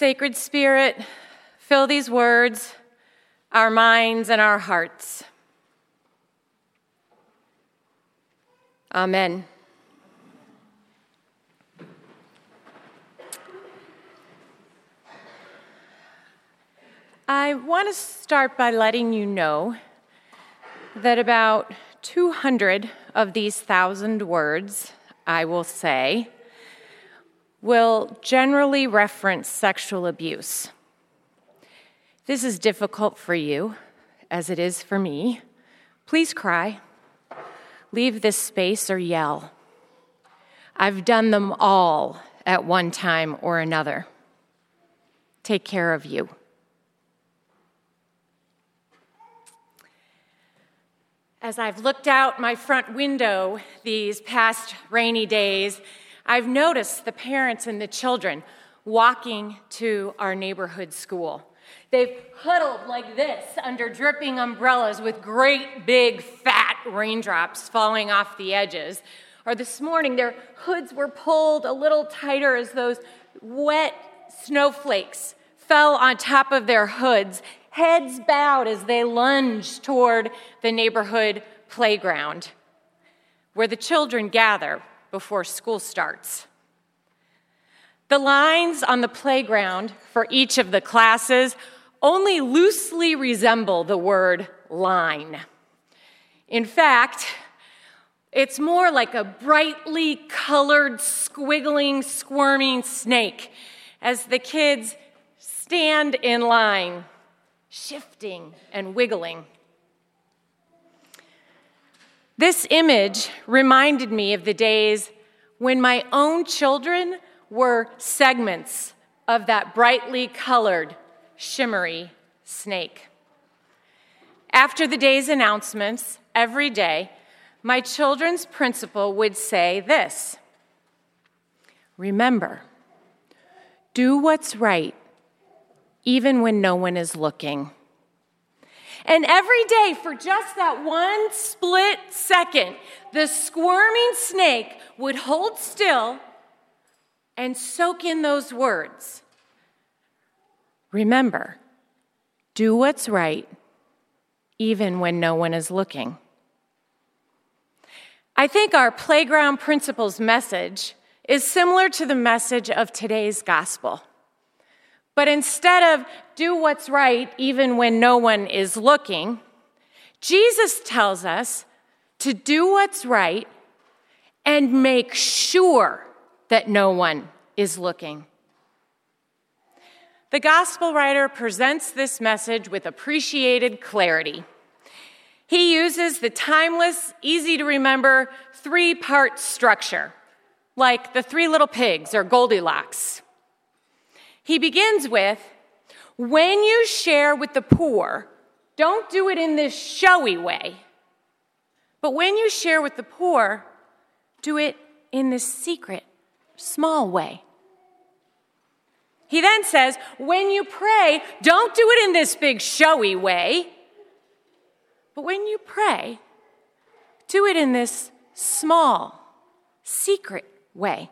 Sacred Spirit, fill these words, our minds, and our hearts. Amen. I want to start by letting you know that about 200 of these thousand words, I will say, will generally reference sexual abuse. This is difficult for you, as it is for me. Please cry. Leave this space or yell. I've done them all at one time or another. Take care of you. As I've looked out my front window these past rainy days, I've noticed the parents and the children walking to our neighborhood school. They've huddled like this under dripping umbrellas with great big fat raindrops falling off the edges. Or this morning, their hoods were pulled a little tighter as those wet snowflakes fell on top of their hoods heads bowed as they lunged toward the neighborhood playground where the children gather before school starts. The lines on the playground for each of the classes only loosely resemble the word line. In fact, it's more like a brightly colored, squiggling, squirming snake as the kids stand in line shifting and wiggling. This image reminded me of the days when my own children were segments of that brightly colored, shimmery snake. After the day's announcements, every day, my children's principal would say this Remember, do what's right even when no one is looking. And every day, for just that one split second, the squirming snake would hold still and soak in those words. Remember, do what's right, even when no one is looking. I think our playground principles message is similar to the message of today's gospel. But instead of do what's right even when no one is looking, Jesus tells us to do what's right and make sure that no one is looking. The gospel writer presents this message with appreciated clarity. He uses the timeless, easy to remember three part structure, like the three little pigs or Goldilocks. He begins with When you share with the poor, don't do it in this showy way. But when you share with the poor, do it in this secret, small way. He then says, when you pray, don't do it in this big showy way. But when you pray, do it in this small, secret way.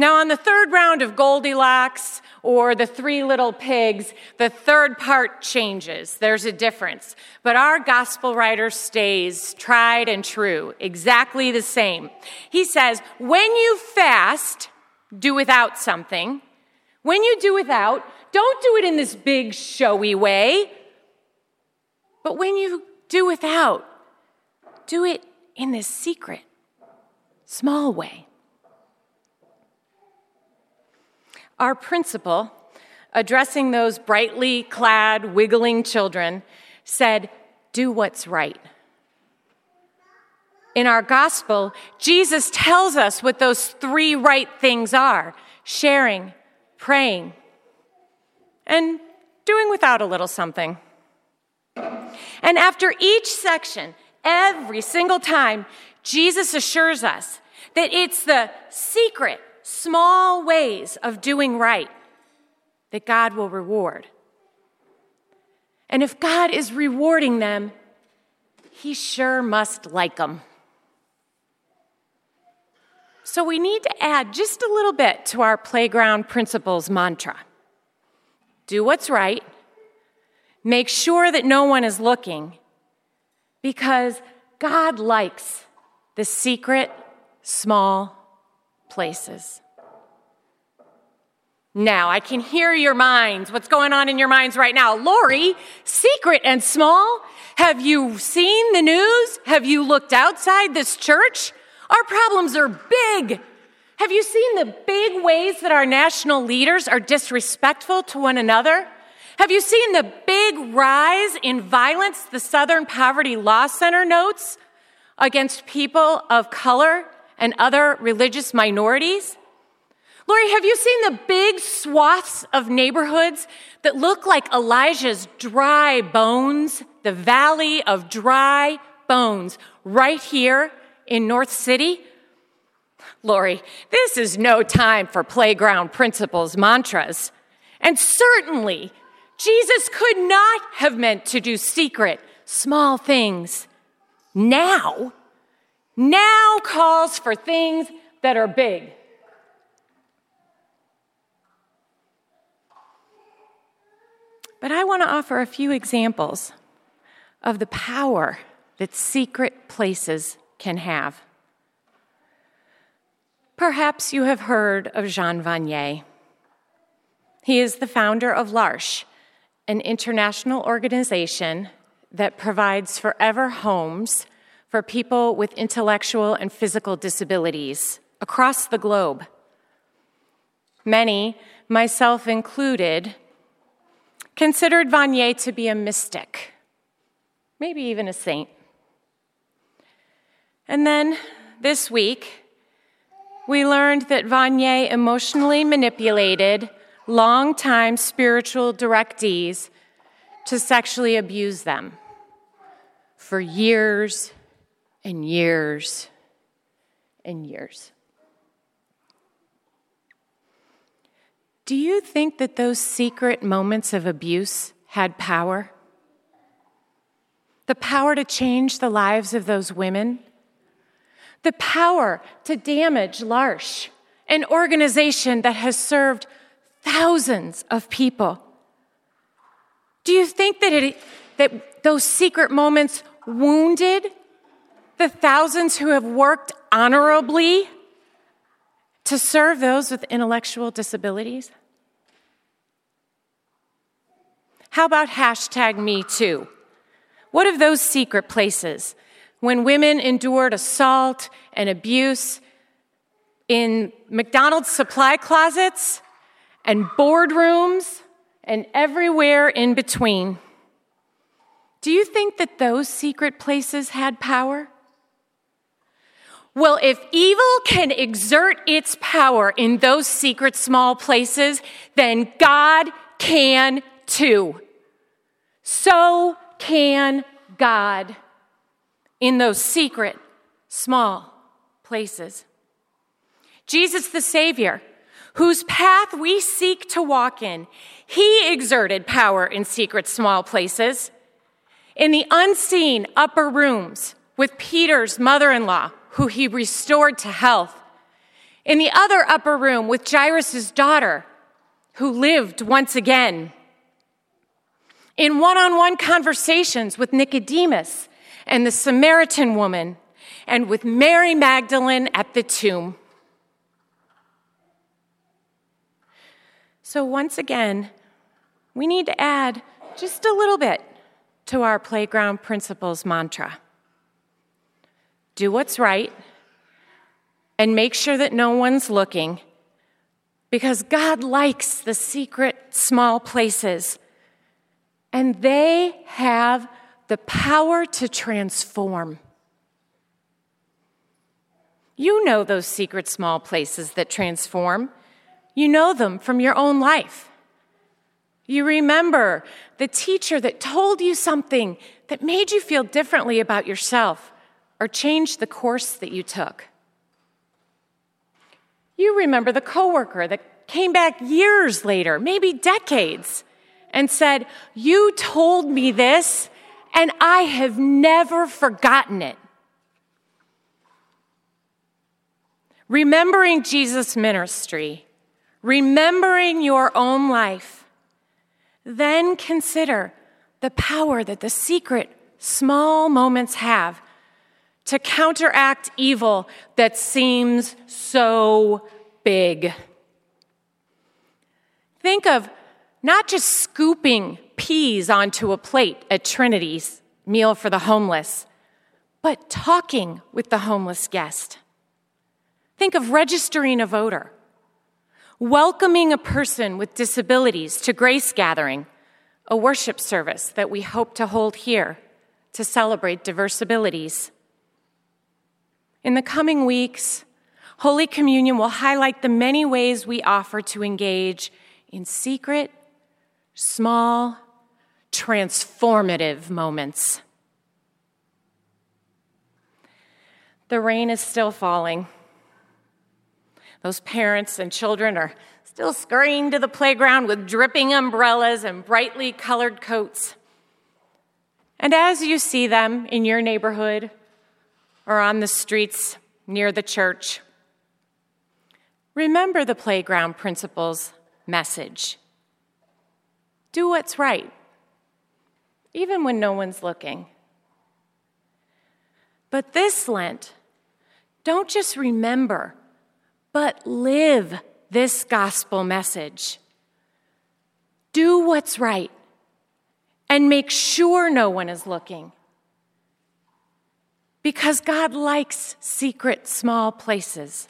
Now, on the third round of Goldilocks or the three little pigs, the third part changes. There's a difference. But our gospel writer stays tried and true, exactly the same. He says, when you fast, do without something. When you do without, don't do it in this big, showy way. But when you do without, do it in this secret, small way. Our principal, addressing those brightly clad, wiggling children, said, Do what's right. In our gospel, Jesus tells us what those three right things are sharing, praying, and doing without a little something. And after each section, every single time, Jesus assures us that it's the secret small ways of doing right that God will reward. And if God is rewarding them, He sure must like them. So we need to add just a little bit to our playground principles mantra do what's right, make sure that no one is looking, because God likes the secret, small places. Now, I can hear your minds. What's going on in your minds right now? Lori, secret and small? Have you seen the news? Have you looked outside this church? Our problems are big. Have you seen the big ways that our national leaders are disrespectful to one another? Have you seen the big rise in violence the Southern Poverty Law Center notes against people of color and other religious minorities? Lori, have you seen the big swaths of neighborhoods that look like Elijah's dry bones, the valley of dry bones, right here in North City? Lori, this is no time for playground principles mantras. And certainly, Jesus could not have meant to do secret, small things. Now, now calls for things that are big. But I want to offer a few examples of the power that secret places can have. Perhaps you have heard of Jean Vanier. He is the founder of L'Arche, an international organization that provides forever homes for people with intellectual and physical disabilities across the globe. Many, myself included, considered Vanier to be a mystic, maybe even a saint. And then this week, we learned that Vanier emotionally manipulated longtime spiritual directees to sexually abuse them for years and years and years. Do you think that those secret moments of abuse had power? The power to change the lives of those women? The power to damage L'Arche, an organization that has served thousands of people. Do you think that, it, that those secret moments wounded the thousands who have worked honorably to serve those with intellectual disabilities? How about hashtag me too? What of those secret places when women endured assault and abuse in McDonald's supply closets and boardrooms and everywhere in between. Do you think that those secret places had power? Well, if evil can exert its power in those secret small places, then God can too. So can God in those secret small places. Jesus the Savior whose path we seek to walk in. He exerted power in secret small places. In the unseen upper rooms with Peter's mother in law, who he restored to health. In the other upper room with Jairus' daughter, who lived once again. In one on one conversations with Nicodemus and the Samaritan woman, and with Mary Magdalene at the tomb. So, once again, we need to add just a little bit to our playground principles mantra do what's right and make sure that no one's looking because God likes the secret small places and they have the power to transform. You know those secret small places that transform. You know them from your own life. You remember the teacher that told you something that made you feel differently about yourself or change the course that you took. You remember the coworker that came back years later, maybe decades, and said, You told me this, and I have never forgotten it. remembering Jesus' ministry, remembering your own life, then consider the power that the secret small moments have to counteract evil that seems so big. Think of not just scooping peas onto a plate at Trinity's meal for the homeless, but talking with the homeless guest. Think of registering a voter, welcoming a person with disabilities to Grace Gathering, a worship service that we hope to hold here to celebrate diverse abilities. In the coming weeks, Holy Communion will highlight the many ways we offer to engage in secret, small, transformative moments. The rain is still falling. Those parents and children are still scurrying to the playground with dripping umbrellas and brightly colored coats. And as you see them in your neighborhood or on the streets near the church, remember the playground principles message. Do what's right, even when no one's looking. But this Lent, don't just remember, but live this gospel message. Do what's right and make sure no one is looking. Because God likes secret, small places,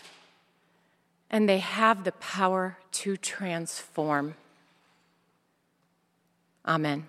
and they have the power to transform. Amen.